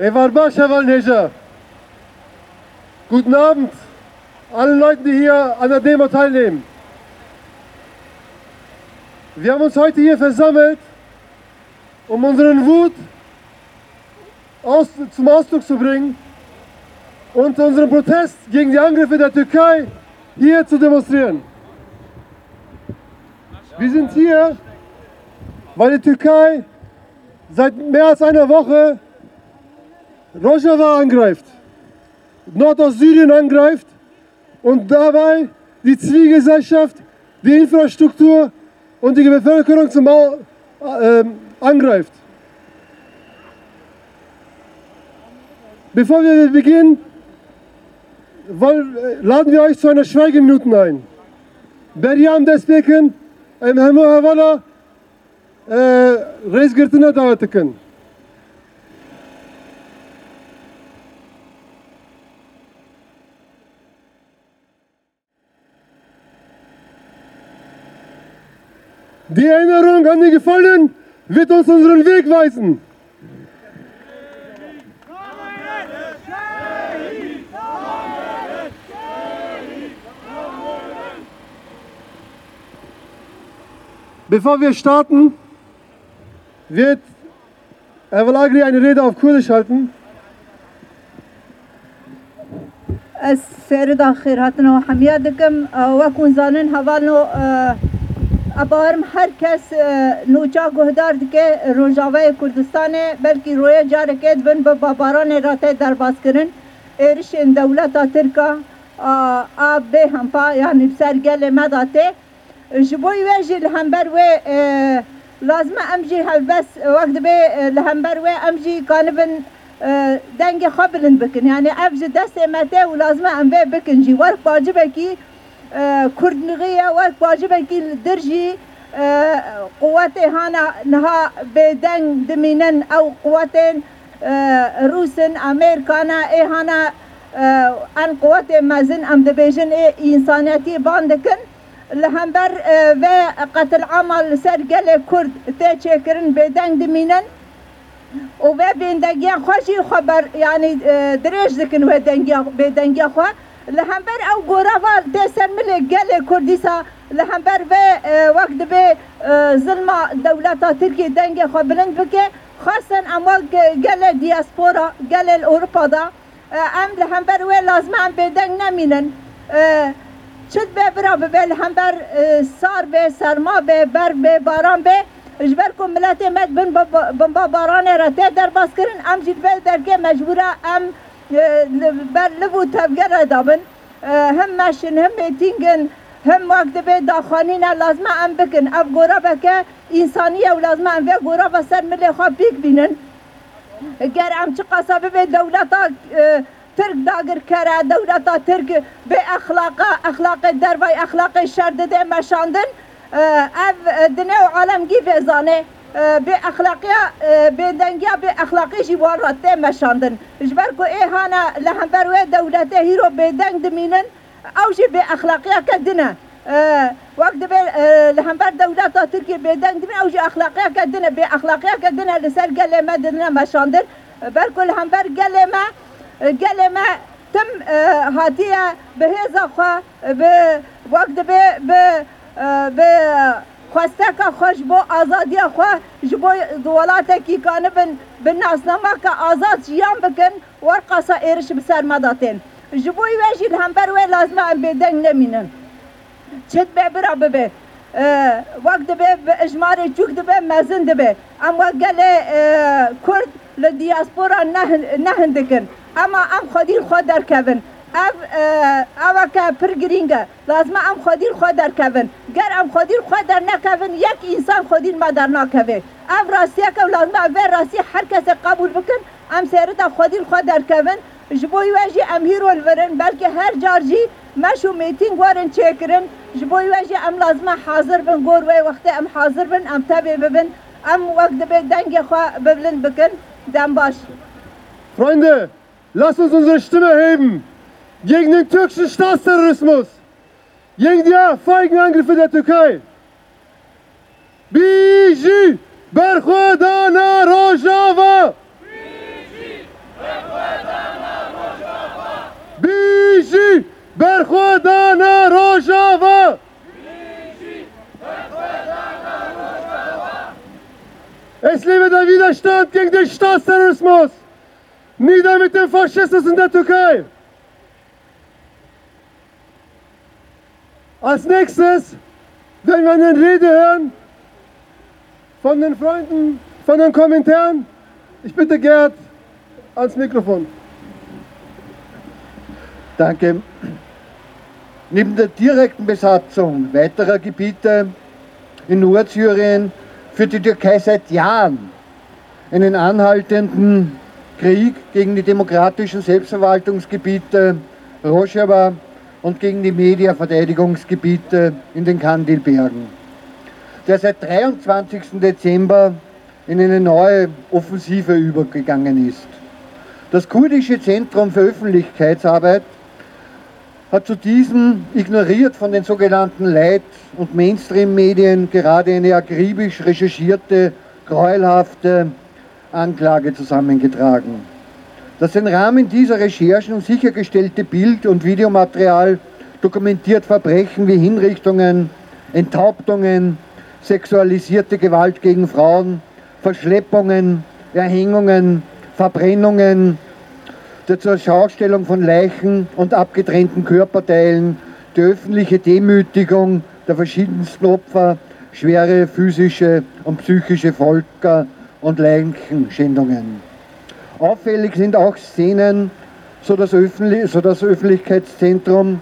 Evar Shavalneja. Guten Abend allen Leuten, die hier an der Demo teilnehmen. Wir haben uns heute hier versammelt, um unseren Wut aus, zum Ausdruck zu bringen und unseren Protest gegen die Angriffe der Türkei hier zu demonstrieren. Wir sind hier, weil die Türkei seit mehr als einer Woche Rojava angreift, Nordostsyrien angreift und dabei die Zivilgesellschaft, die Infrastruktur und die Bevölkerung zum Bau äh, angreift. Bevor wir beginnen, wollen, laden wir euch zu einer Schweigeminute ein. Beryam Desbekin, Mehmet Havala, Reis Gırtına davet edin. Die Erinnerung an die Gefallenen wird uns unseren Weg weisen. Bevor wir starten, wird Evalagri eine Rede auf Kurdisch halten. از سردا خیراتن و حمیا دکم وکون زانن هوانو ابارم هر کس نوچا گهدار دکه روجاوه کردستان بلکی روی جاره کد بن به باباران راته در باز کرن ایرش این دولت ترکا آب به همپا یعنی بسر گل مداته جبوی ویجی الهمبر و لازم امجی هلبس وقت به الهمبر و امجی کانبن دنگ خبلن بکن یعنی افج دست مته و لازم ام بکن جی ورک واجبه کی آه، کرد نغیه و واجبه که درجی آه، قوات هانا نها بدن دمينن أو قوات آه، روسن أمريكانا اي هانا أن قوات مازن أم دبيجن اي انسانيتي باندكن. لهمبر و قتل عمل سرقل كرد تشكرن بدن دمينن. و به بندگی خوشی خبر یعنی يعني، درج دکن و دنگی بدنگی خو لهمبر او گوراوال تسر مل گل کردیسا لهمبر و وقت به ظلم دولت ترکی دنگی خو بلند بکه خاصا اما گل دیاسپورا گل اروپا دا ام لهمبر و لازم ام به دنگ نمینن چت به برا به لهمبر سار به سرما به بر به باران به جبر کو ملت مد بن بن باران رته در باز کرن ام جید بل درگه مجبوره ام بر تفگر دابن هم مشن هم میتینگن هم وقت به داخانین لازم ام بکن اف گورا بکه انسانیه و لازم ام گورا بسر ملی خواب بیک بینن گر ام چه قصابه به دولتا ترک داگر کرا دولتا ترک به اخلاق اخلاق دروای اخلاق شرده مشاندن ev dine و عالمگی وزانه به اخلاقیا به دنگیا به اخلاقی جی وارد مشاندن. جبر کو ای هانا لهمبر و دولت هیرو به دنگ دمینن أو جی به اخلاقیا کدنه وقت به لهمبر دولت ترکیه به دنگ دمین أو جی اخلاقیا کدنه به اخلاقیا کدنه لسر ما دنة مشاندن. بر کو لهمبر گله ما گله ما تم هاتیه به هزا خوا به وقت به به خواسته که خوش بو آزادی خو جبو دولت کی کان بن بن ناسنامه که آزاد جیان بکن ورقصا ایرش بسر مداتن جبو ویجی هم بر وی لازم ام بدن نمینن چت به برا ببه وقت به اجمار چوک دبه مزن دبه اما گل کرد لدیاسپورا نه هندکن اما ام خودی خود در کبن اف اوا که پر گرینگه لازم ام خودین خود در کون گر ام خودین خود در نکون یک انسان خودین ما در نکوه اف راستی که لازم ام راستی هر کس قبول بکن ام سیرت خودین خود در کون جبوی واجی ام هیرو الورن بلکه هر جارجی مشو میتینگ وارن چکرن جبوی واجی ام لازم حاضر بن گور وی وقت ام حاضر بن ام تابع ببن ام وقت به دنگ خوا ببلن بکن دم باش Freunde, lasst uns unsere Stimme. gegen den türkischen Staatsterrorismus, gegen die feigen Angriffe der Türkei. Biji Berkhudana Rojava! Biji Berkhudana Rojava! Es lebe der Widerstand gegen den Staatsterrorismus! Nieder mit dem Faschismus in der Türkei! Als nächstes werden wir eine Rede hören von den Freunden, von den Kommentaren. Ich bitte Gerd ans Mikrofon. Danke. Neben der direkten Besatzung weiterer Gebiete in Nordsyrien führt die Türkei seit Jahren einen anhaltenden Krieg gegen die demokratischen Selbstverwaltungsgebiete Rojava und gegen die Mediaverteidigungsgebiete in den Kandilbergen, der seit 23. Dezember in eine neue Offensive übergegangen ist. Das kurdische Zentrum für Öffentlichkeitsarbeit hat zu diesem ignoriert von den sogenannten Leit- und Mainstream-Medien gerade eine akribisch recherchierte, gräuelhafte Anklage zusammengetragen. Das im Rahmen dieser Recherchen sichergestellte Bild- und Videomaterial dokumentiert Verbrechen wie Hinrichtungen, Enthauptungen, sexualisierte Gewalt gegen Frauen, Verschleppungen, Erhängungen, Verbrennungen, der zur Schaustellung von Leichen und abgetrennten Körperteilen, die öffentliche Demütigung der verschiedensten Opfer, schwere physische und psychische Volker- und Leichenschändungen. Auffällig sind auch Szenen, so das, Öffentlich so das Öffentlichkeitszentrum,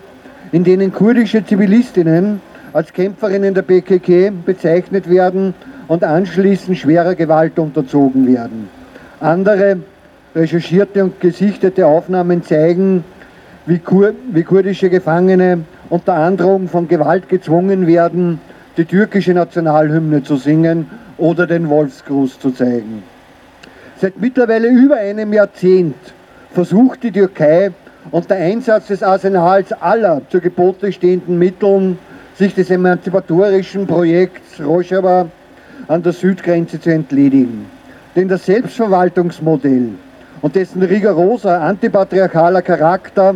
in denen kurdische Zivilistinnen als Kämpferinnen der PKK bezeichnet werden und anschließend schwerer Gewalt unterzogen werden. Andere recherchierte und gesichtete Aufnahmen zeigen, wie, Kur wie kurdische Gefangene unter Androhung von Gewalt gezwungen werden, die türkische Nationalhymne zu singen oder den Wolfsgruß zu zeigen. Seit mittlerweile über einem Jahrzehnt versucht die Türkei unter Einsatz des Arsenals aller zu Gebote stehenden Mitteln, sich des emanzipatorischen Projekts Rojava an der Südgrenze zu entledigen. Denn das Selbstverwaltungsmodell und dessen rigoroser antipatriarchaler Charakter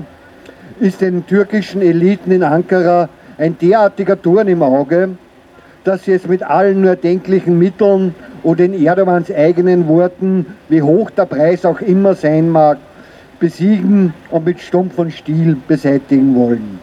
ist den türkischen Eliten in Ankara ein derartiger Turn im Auge, dass sie es mit allen nur denklichen Mitteln oder in Erdogans eigenen Worten, wie hoch der Preis auch immer sein mag, besiegen und mit Stumpf und Stiel beseitigen wollen.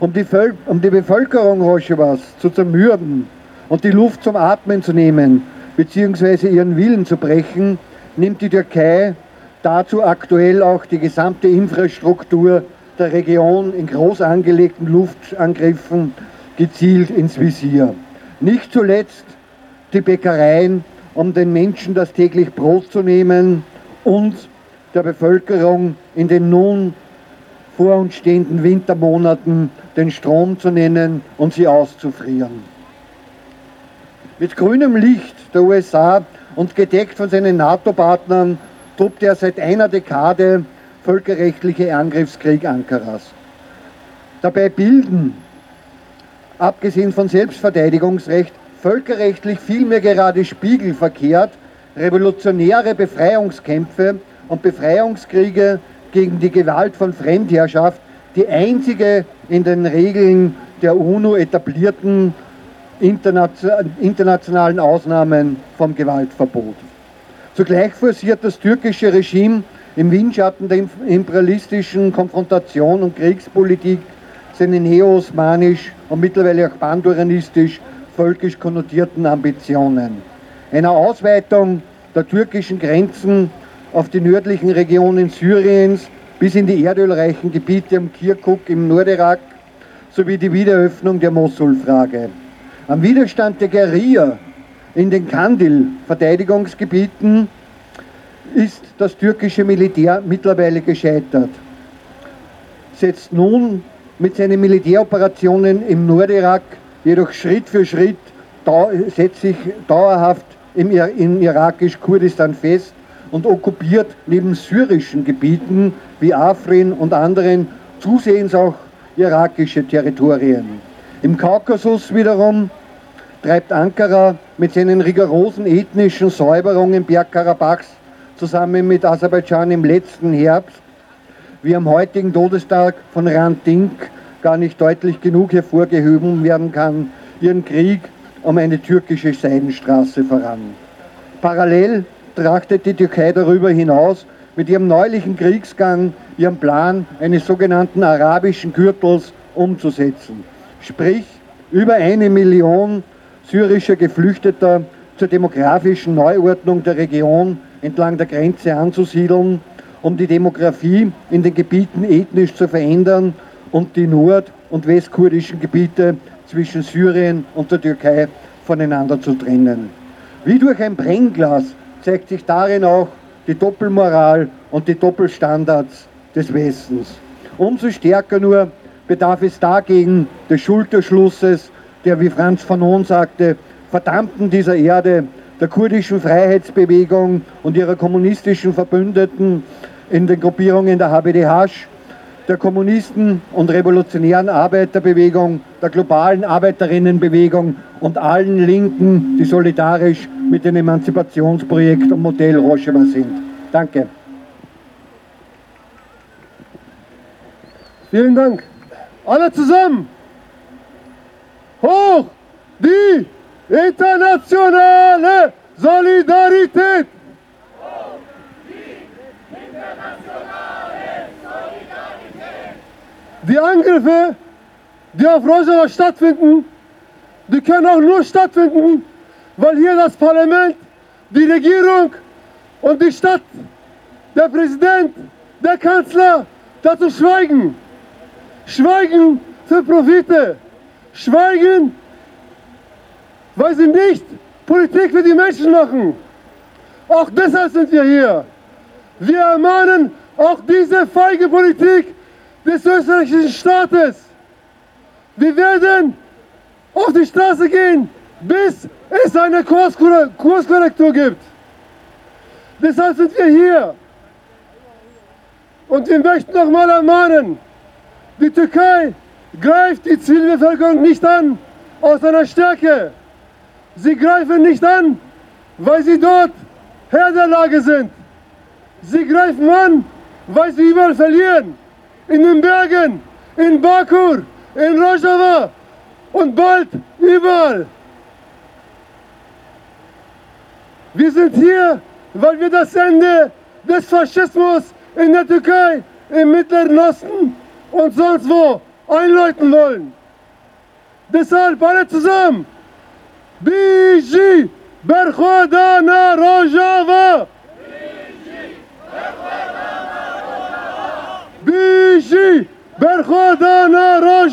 Um die, Völ um die Bevölkerung Rojavas zu zermürben und die Luft zum Atmen zu nehmen, beziehungsweise ihren Willen zu brechen, nimmt die Türkei dazu aktuell auch die gesamte Infrastruktur der Region in groß angelegten Luftangriffen gezielt ins Visier. Nicht zuletzt die Bäckereien, um den Menschen das täglich Brot zu nehmen und der Bevölkerung in den nun vor uns stehenden Wintermonaten den Strom zu nennen und sie auszufrieren. Mit grünem Licht der USA und gedeckt von seinen NATO-Partnern tobt er seit einer Dekade völkerrechtliche Angriffskrieg Ankaras. Dabei bilden, abgesehen von Selbstverteidigungsrecht, völkerrechtlich vielmehr gerade spiegelverkehrt revolutionäre Befreiungskämpfe und Befreiungskriege gegen die Gewalt von Fremdherrschaft die einzige in den Regeln der UNO etablierten internationalen Ausnahmen vom Gewaltverbot. Zugleich forciert das türkische Regime im Windschatten der imperialistischen Konfrontation und Kriegspolitik seine neo-osmanisch und mittlerweile auch panduranistisch völkisch konnotierten Ambitionen. Einer Ausweitung der türkischen Grenzen auf die nördlichen Regionen Syriens bis in die erdölreichen Gebiete um Kirkuk im Nordirak sowie die Wiederöffnung der Mosul-Frage. Am Widerstand der Guerilla in den Kandil-Verteidigungsgebieten ist das türkische Militär mittlerweile gescheitert. Setzt nun mit seinen Militäroperationen im Nordirak jedoch Schritt für Schritt setzt sich dauerhaft im, in irakisch-Kurdistan fest und okkupiert neben syrischen Gebieten wie Afrin und anderen zusehends auch irakische Territorien. Im Kaukasus wiederum treibt Ankara mit seinen rigorosen ethnischen Säuberungen Bergkarabachs zusammen mit Aserbaidschan im letzten Herbst wie am heutigen Todestag von Rand Dink gar nicht deutlich genug hervorgehoben werden kann, ihren Krieg um eine türkische Seidenstraße voran. Parallel trachtet die Türkei darüber hinaus mit ihrem neulichen Kriegsgang ihren Plan eines sogenannten arabischen Gürtels umzusetzen. Sprich, über eine Million syrischer Geflüchteter zur demografischen Neuordnung der Region entlang der Grenze anzusiedeln, um die Demografie in den Gebieten ethnisch zu verändern und die nord- und westkurdischen Gebiete zwischen Syrien und der Türkei voneinander zu trennen. Wie durch ein Brennglas zeigt sich darin auch die Doppelmoral und die Doppelstandards des Westens. Umso stärker nur bedarf es dagegen des Schulterschlusses, der, wie Franz Fanon sagte, Verdammten dieser Erde, der kurdischen Freiheitsbewegung und ihrer kommunistischen Verbündeten in den Gruppierungen der HBDH, der Kommunisten und revolutionären Arbeiterbewegung, der globalen Arbeiterinnenbewegung und allen Linken, die solidarisch mit dem Emanzipationsprojekt und Modell Rojava sind. Danke. Vielen Dank. Alle zusammen. Hoch die internationale Solidarität. Die Angriffe, die auf Rojava stattfinden, die können auch nur stattfinden, weil hier das Parlament, die Regierung und die Stadt, der Präsident, der Kanzler dazu schweigen. Schweigen für Profite. Schweigen, weil sie nicht Politik für die Menschen machen. Auch deshalb sind wir hier. Wir ermahnen auch diese feige Politik des österreichischen Staates. Wir werden auf die Straße gehen, bis es eine Kurskorre- Kurskorrektur gibt. Deshalb sind wir hier. Und wir möchten nochmal ermahnen, die Türkei greift die Zivilbevölkerung nicht an aus einer Stärke. Sie greifen nicht an, weil sie dort Herr der Lage sind. Sie greifen an, weil sie überall verlieren. In den Bergen, in Bakur, in Rojava und bald überall. Wir sind hier, weil wir das Ende des Faschismus in der Türkei, im Mittleren Osten und sonst wo einläuten wollen. Deshalb alle zusammen. Biji Berchodana Rojava. بیشی بر خدا نارا